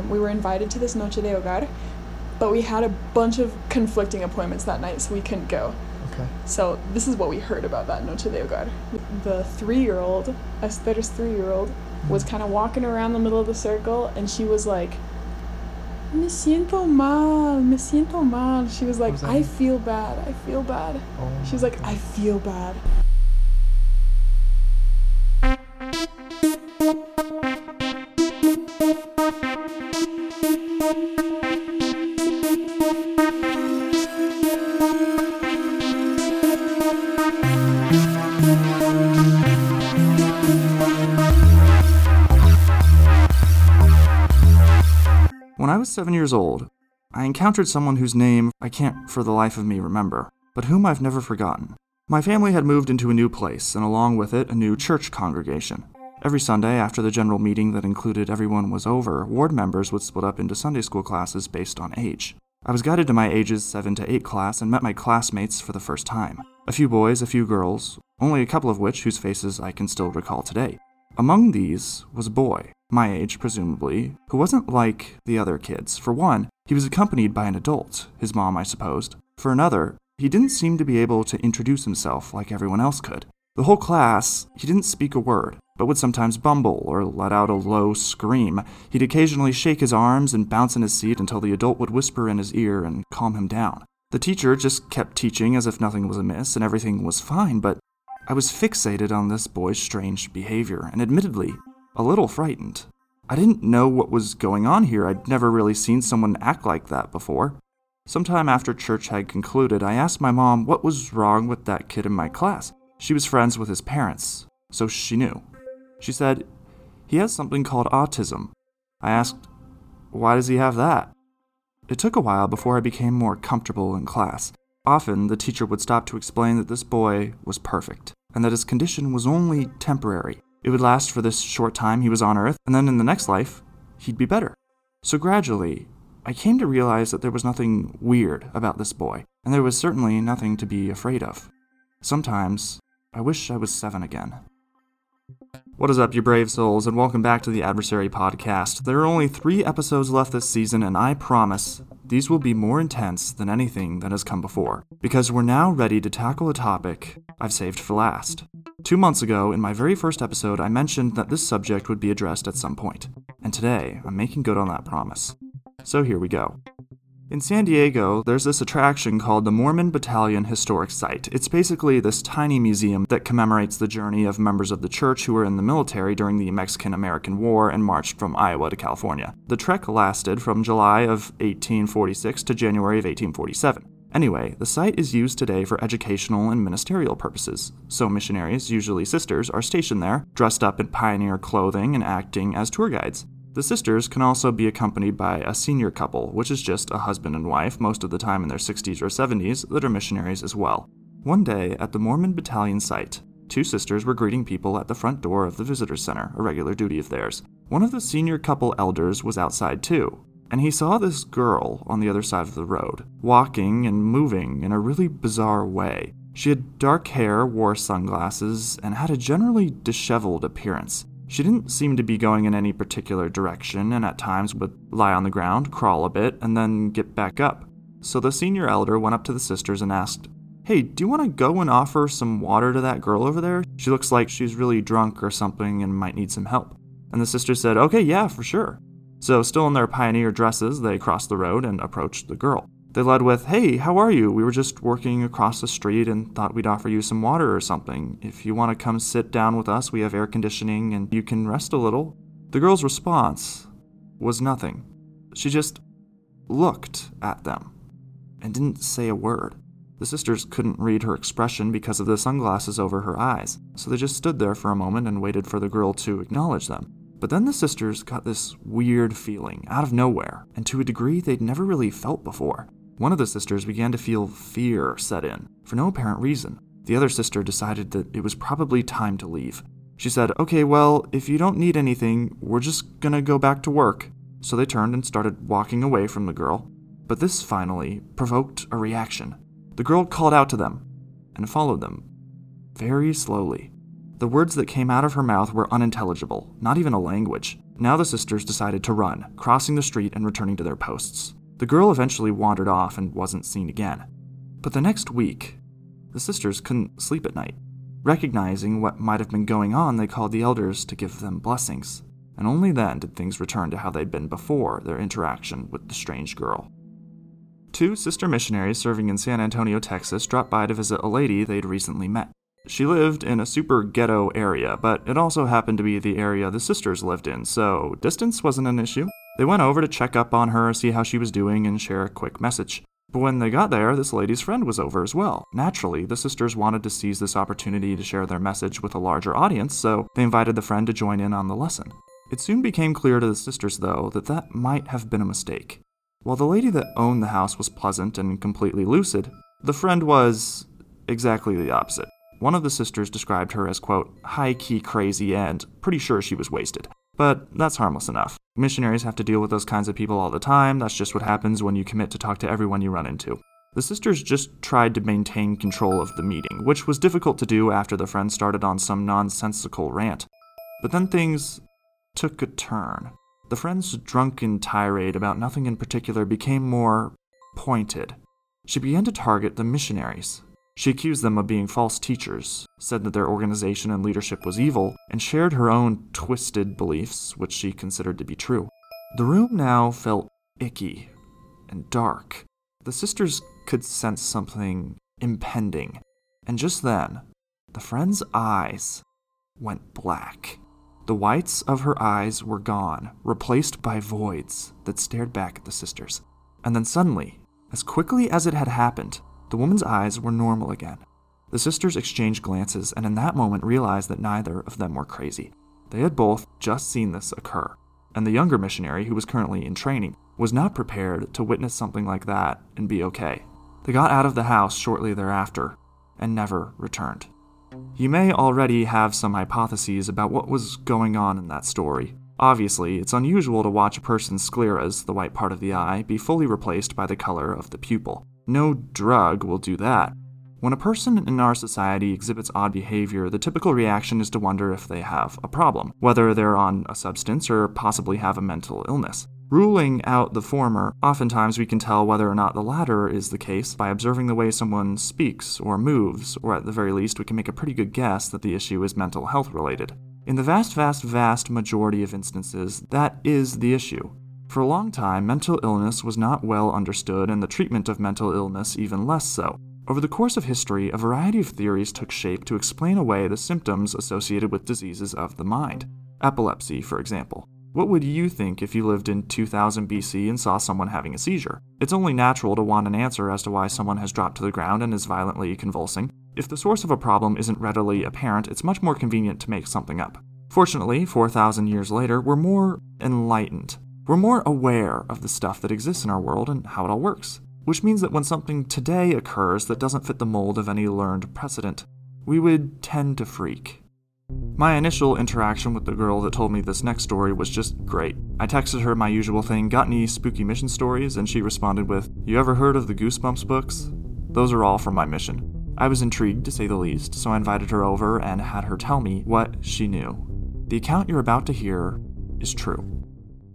um, we were invited to this Noche de Hogar, but we had a bunch of conflicting appointments that night, so we couldn't go. Okay. So this is what we heard about that Noche de Hogar. The three-year-old, Esther's three-year-old, was kind of walking around the middle of the circle, and she was like, "Me siento mal, me siento mal." She was like, was "I mean? feel bad, I feel bad." Oh She was like, "I feel bad." Seven years old, I encountered someone whose name I can't for the life of me remember, but whom I've never forgotten. My family had moved into a new place, and along with it, a new church congregation. Every Sunday, after the general meeting that included everyone was over, ward members would split up into Sunday school classes based on age. I was guided to my ages 7 to 8 class and met my classmates for the first time. A few boys, a few girls, only a couple of which whose faces I can still recall today. Among these was a boy, my age presumably, who wasn't like the other kids. For one, he was accompanied by an adult, his mom, I supposed. For another, he didn't seem to be able to introduce himself like everyone else could. The whole class, he didn't speak a word, but would sometimes bumble or let out a low scream. He'd occasionally shake his arms and bounce in his seat until the adult would whisper in his ear and calm him down. The teacher just kept teaching as if nothing was amiss and everything was fine, but I was fixated on this boy's strange behavior, and admittedly, a little frightened. I didn't know what was going on here. I'd never really seen someone act like that before. Sometime after church had concluded, I asked my mom what was wrong with that kid in my class. She was friends with his parents, so she knew. She said, He has something called autism. I asked, Why does he have that? It took a while before I became more comfortable in class. Often, the teacher would stop to explain that this boy was perfect, and that his condition was only temporary. It would last for this short time he was on Earth, and then in the next life, he'd be better. So gradually, I came to realize that there was nothing weird about this boy, and there was certainly nothing to be afraid of. Sometimes, I wish I was seven again. What is up, you brave souls, and welcome back to the Adversary Podcast. There are only three episodes left this season, and I promise these will be more intense than anything that has come before, because we're now ready to tackle a topic I've saved for last. Two months ago, in my very first episode, I mentioned that this subject would be addressed at some point, and today I'm making good on that promise. So here we go. In San Diego, there's this attraction called the Mormon Battalion Historic Site. It's basically this tiny museum that commemorates the journey of members of the church who were in the military during the Mexican American War and marched from Iowa to California. The trek lasted from July of 1846 to January of 1847. Anyway, the site is used today for educational and ministerial purposes. So missionaries, usually sisters, are stationed there, dressed up in pioneer clothing and acting as tour guides. The sisters can also be accompanied by a senior couple, which is just a husband and wife, most of the time in their 60s or 70s, that are missionaries as well. One day, at the Mormon Battalion site, two sisters were greeting people at the front door of the visitor center, a regular duty of theirs. One of the senior couple elders was outside too, and he saw this girl on the other side of the road, walking and moving in a really bizarre way. She had dark hair, wore sunglasses, and had a generally disheveled appearance. She didn't seem to be going in any particular direction, and at times would lie on the ground, crawl a bit, and then get back up. So the senior elder went up to the sisters and asked, Hey, do you want to go and offer some water to that girl over there? She looks like she's really drunk or something and might need some help. And the sisters said, Okay, yeah, for sure. So, still in their pioneer dresses, they crossed the road and approached the girl. They led with, Hey, how are you? We were just working across the street and thought we'd offer you some water or something. If you want to come sit down with us, we have air conditioning and you can rest a little. The girl's response was nothing. She just looked at them and didn't say a word. The sisters couldn't read her expression because of the sunglasses over her eyes, so they just stood there for a moment and waited for the girl to acknowledge them. But then the sisters got this weird feeling out of nowhere, and to a degree they'd never really felt before. One of the sisters began to feel fear set in, for no apparent reason. The other sister decided that it was probably time to leave. She said, Okay, well, if you don't need anything, we're just gonna go back to work. So they turned and started walking away from the girl. But this finally provoked a reaction. The girl called out to them and followed them very slowly. The words that came out of her mouth were unintelligible, not even a language. Now the sisters decided to run, crossing the street and returning to their posts. The girl eventually wandered off and wasn't seen again. But the next week, the sisters couldn't sleep at night. Recognizing what might have been going on, they called the elders to give them blessings, and only then did things return to how they'd been before their interaction with the strange girl. Two sister missionaries serving in San Antonio, Texas, dropped by to visit a lady they'd recently met. She lived in a super ghetto area, but it also happened to be the area the sisters lived in, so distance wasn't an issue. They went over to check up on her, see how she was doing, and share a quick message. But when they got there, this lady's friend was over as well. Naturally, the sisters wanted to seize this opportunity to share their message with a larger audience, so they invited the friend to join in on the lesson. It soon became clear to the sisters, though, that that might have been a mistake. While the lady that owned the house was pleasant and completely lucid, the friend was exactly the opposite. One of the sisters described her as, quote, high key crazy and pretty sure she was wasted. But that's harmless enough. Missionaries have to deal with those kinds of people all the time. That's just what happens when you commit to talk to everyone you run into. The sisters just tried to maintain control of the meeting, which was difficult to do after the friend started on some nonsensical rant. But then things took a turn. The friend's drunken tirade about nothing in particular became more pointed. She began to target the missionaries, she accused them of being false teachers, said that their organization and leadership was evil, and shared her own twisted beliefs, which she considered to be true. The room now felt icky and dark. The sisters could sense something impending, and just then, the friend's eyes went black. The whites of her eyes were gone, replaced by voids that stared back at the sisters. And then suddenly, as quickly as it had happened, the woman's eyes were normal again. The sisters exchanged glances and in that moment realized that neither of them were crazy. They had both just seen this occur, and the younger missionary, who was currently in training, was not prepared to witness something like that and be okay. They got out of the house shortly thereafter and never returned. You may already have some hypotheses about what was going on in that story. Obviously, it's unusual to watch a person's scleras, the white part of the eye, be fully replaced by the color of the pupil. No drug will do that. When a person in our society exhibits odd behavior, the typical reaction is to wonder if they have a problem, whether they're on a substance or possibly have a mental illness. Ruling out the former, oftentimes we can tell whether or not the latter is the case by observing the way someone speaks or moves, or at the very least, we can make a pretty good guess that the issue is mental health related. In the vast, vast, vast majority of instances, that is the issue. For a long time, mental illness was not well understood, and the treatment of mental illness even less so. Over the course of history, a variety of theories took shape to explain away the symptoms associated with diseases of the mind. Epilepsy, for example. What would you think if you lived in 2000 BC and saw someone having a seizure? It's only natural to want an answer as to why someone has dropped to the ground and is violently convulsing. If the source of a problem isn't readily apparent, it's much more convenient to make something up. Fortunately, 4,000 years later, we're more enlightened. We're more aware of the stuff that exists in our world and how it all works, which means that when something today occurs that doesn't fit the mold of any learned precedent, we would tend to freak. My initial interaction with the girl that told me this next story was just great. I texted her my usual thing, got any spooky mission stories, and she responded with, You ever heard of the Goosebumps books? Those are all from my mission. I was intrigued, to say the least, so I invited her over and had her tell me what she knew. The account you're about to hear is true.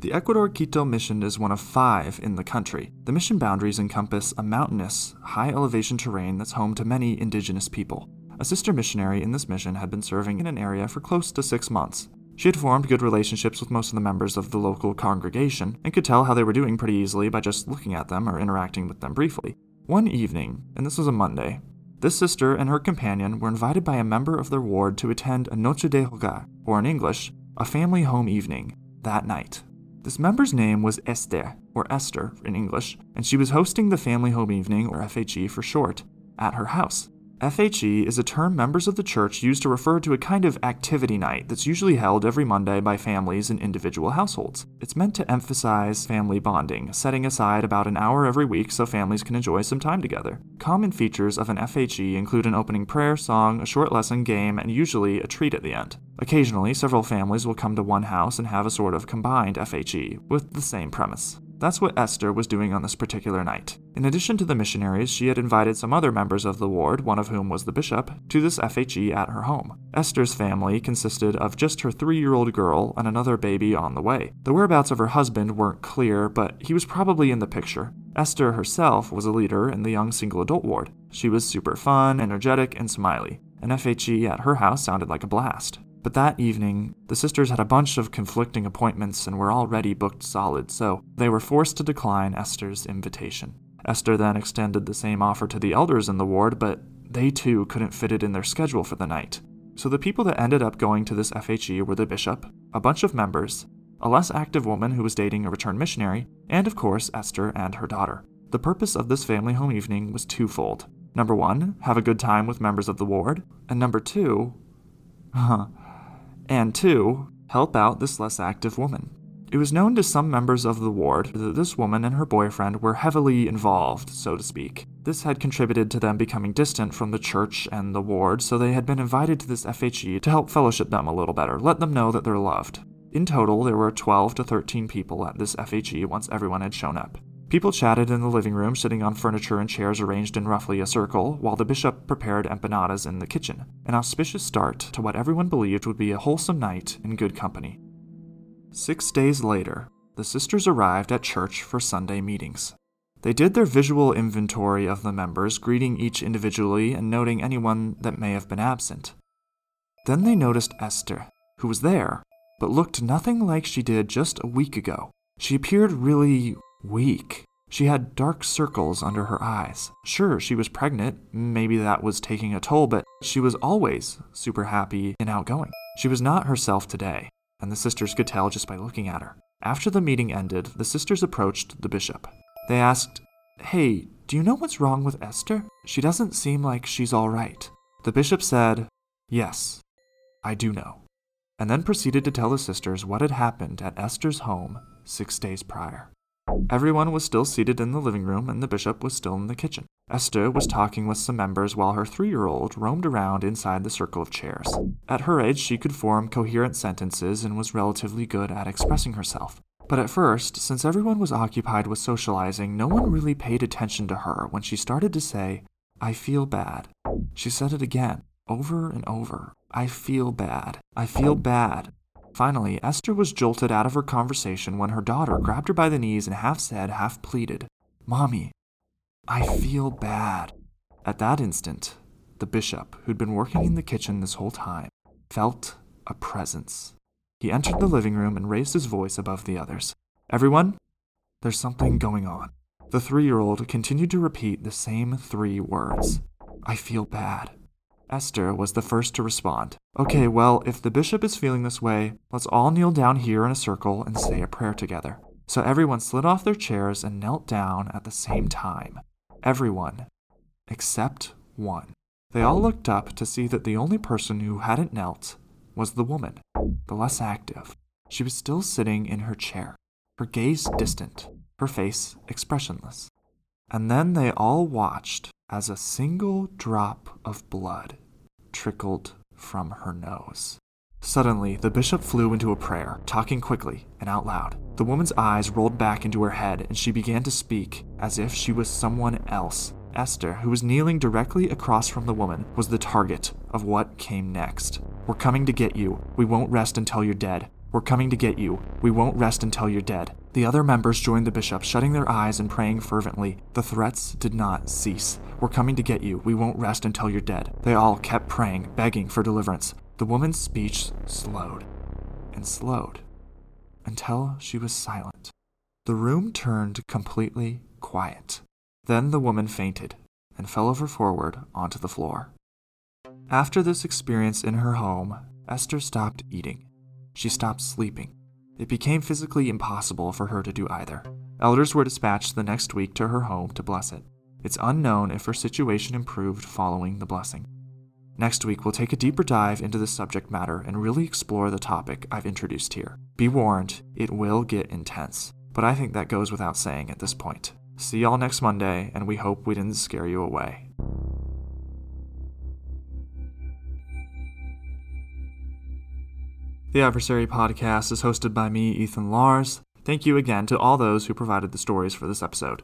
The Ecuador Quito mission is one of five in the country. The mission boundaries encompass a mountainous, high elevation terrain that's home to many indigenous people. A sister missionary in this mission had been serving in an area for close to six months. She had formed good relationships with most of the members of the local congregation and could tell how they were doing pretty easily by just looking at them or interacting with them briefly. One evening, and this was a Monday, this sister and her companion were invited by a member of their ward to attend a Noche de Hogar, or in English, a family home evening, that night. This member's name was Esther, or Esther in English, and she was hosting the family home evening, or FHE for short, at her house. FHE is a term members of the church use to refer to a kind of activity night that's usually held every Monday by families and individual households. It's meant to emphasize family bonding, setting aside about an hour every week so families can enjoy some time together. Common features of an FHE include an opening prayer, song, a short lesson, game, and usually a treat at the end. Occasionally, several families will come to one house and have a sort of combined FHE with the same premise. That's what Esther was doing on this particular night. In addition to the missionaries, she had invited some other members of the ward, one of whom was the bishop, to this FHE at her home. Esther's family consisted of just her three year old girl and another baby on the way. The whereabouts of her husband weren't clear, but he was probably in the picture. Esther herself was a leader in the young single adult ward. She was super fun, energetic, and smiley. An FHE at her house sounded like a blast. But that evening, the sisters had a bunch of conflicting appointments and were already booked solid, so they were forced to decline Esther's invitation. Esther then extended the same offer to the elders in the ward, but they too couldn't fit it in their schedule for the night. So the people that ended up going to this FHE were the bishop, a bunch of members, a less active woman who was dating a returned missionary, and of course, Esther and her daughter. The purpose of this family home evening was twofold. Number one, have a good time with members of the ward, and number two, and two, help out this less active woman. It was known to some members of the ward that this woman and her boyfriend were heavily involved, so to speak. This had contributed to them becoming distant from the church and the ward, so they had been invited to this FHE to help fellowship them a little better, let them know that they're loved. In total, there were 12 to 13 people at this FHE once everyone had shown up. People chatted in the living room, sitting on furniture and chairs arranged in roughly a circle, while the bishop prepared empanadas in the kitchen, an auspicious start to what everyone believed would be a wholesome night in good company. Six days later, the sisters arrived at church for Sunday meetings. They did their visual inventory of the members, greeting each individually and noting anyone that may have been absent. Then they noticed Esther, who was there, but looked nothing like she did just a week ago. She appeared really weak. She had dark circles under her eyes. Sure, she was pregnant, maybe that was taking a toll, but she was always super happy and outgoing. She was not herself today, and the sisters could tell just by looking at her. After the meeting ended, the sisters approached the bishop. They asked, Hey, do you know what's wrong with Esther? She doesn't seem like she's all right. The bishop said, Yes, I do know, and then proceeded to tell the sisters what had happened at Esther's home six days prior. Everyone was still seated in the living room, and the bishop was still in the kitchen. Esther was talking with some members while her three year old roamed around inside the circle of chairs. At her age, she could form coherent sentences and was relatively good at expressing herself. But at first, since everyone was occupied with socializing, no one really paid attention to her when she started to say, I feel bad. She said it again, over and over. I feel bad. I feel bad. Finally, Esther was jolted out of her conversation when her daughter grabbed her by the knees and half said, half pleaded, Mommy, I feel bad. At that instant, the bishop, who'd been working in the kitchen this whole time, felt a presence. He entered the living room and raised his voice above the others. Everyone, there's something going on. The three year old continued to repeat the same three words I feel bad. Esther was the first to respond. Okay, well, if the bishop is feeling this way, let's all kneel down here in a circle and say a prayer together. So everyone slid off their chairs and knelt down at the same time. Everyone, except one. They all looked up to see that the only person who hadn't knelt was the woman, the less active. She was still sitting in her chair, her gaze distant, her face expressionless. And then they all watched as a single drop of blood trickled from her nose. Suddenly, the bishop flew into a prayer, talking quickly and out loud. The woman's eyes rolled back into her head, and she began to speak as if she was someone else. Esther, who was kneeling directly across from the woman, was the target of what came next. We're coming to get you. We won't rest until you're dead. We're coming to get you. We won't rest until you're dead. The other members joined the bishop, shutting their eyes and praying fervently. The threats did not cease. We're coming to get you. We won't rest until you're dead. They all kept praying, begging for deliverance. The woman's speech slowed and slowed until she was silent. The room turned completely quiet. Then the woman fainted and fell over forward onto the floor. After this experience in her home, Esther stopped eating. She stopped sleeping. It became physically impossible for her to do either. Elders were dispatched the next week to her home to bless it. It's unknown if her situation improved following the blessing. Next week, we'll take a deeper dive into the subject matter and really explore the topic I've introduced here. Be warned, it will get intense, but I think that goes without saying at this point. See y'all next Monday, and we hope we didn't scare you away. The Adversary podcast is hosted by me, Ethan Lars. Thank you again to all those who provided the stories for this episode.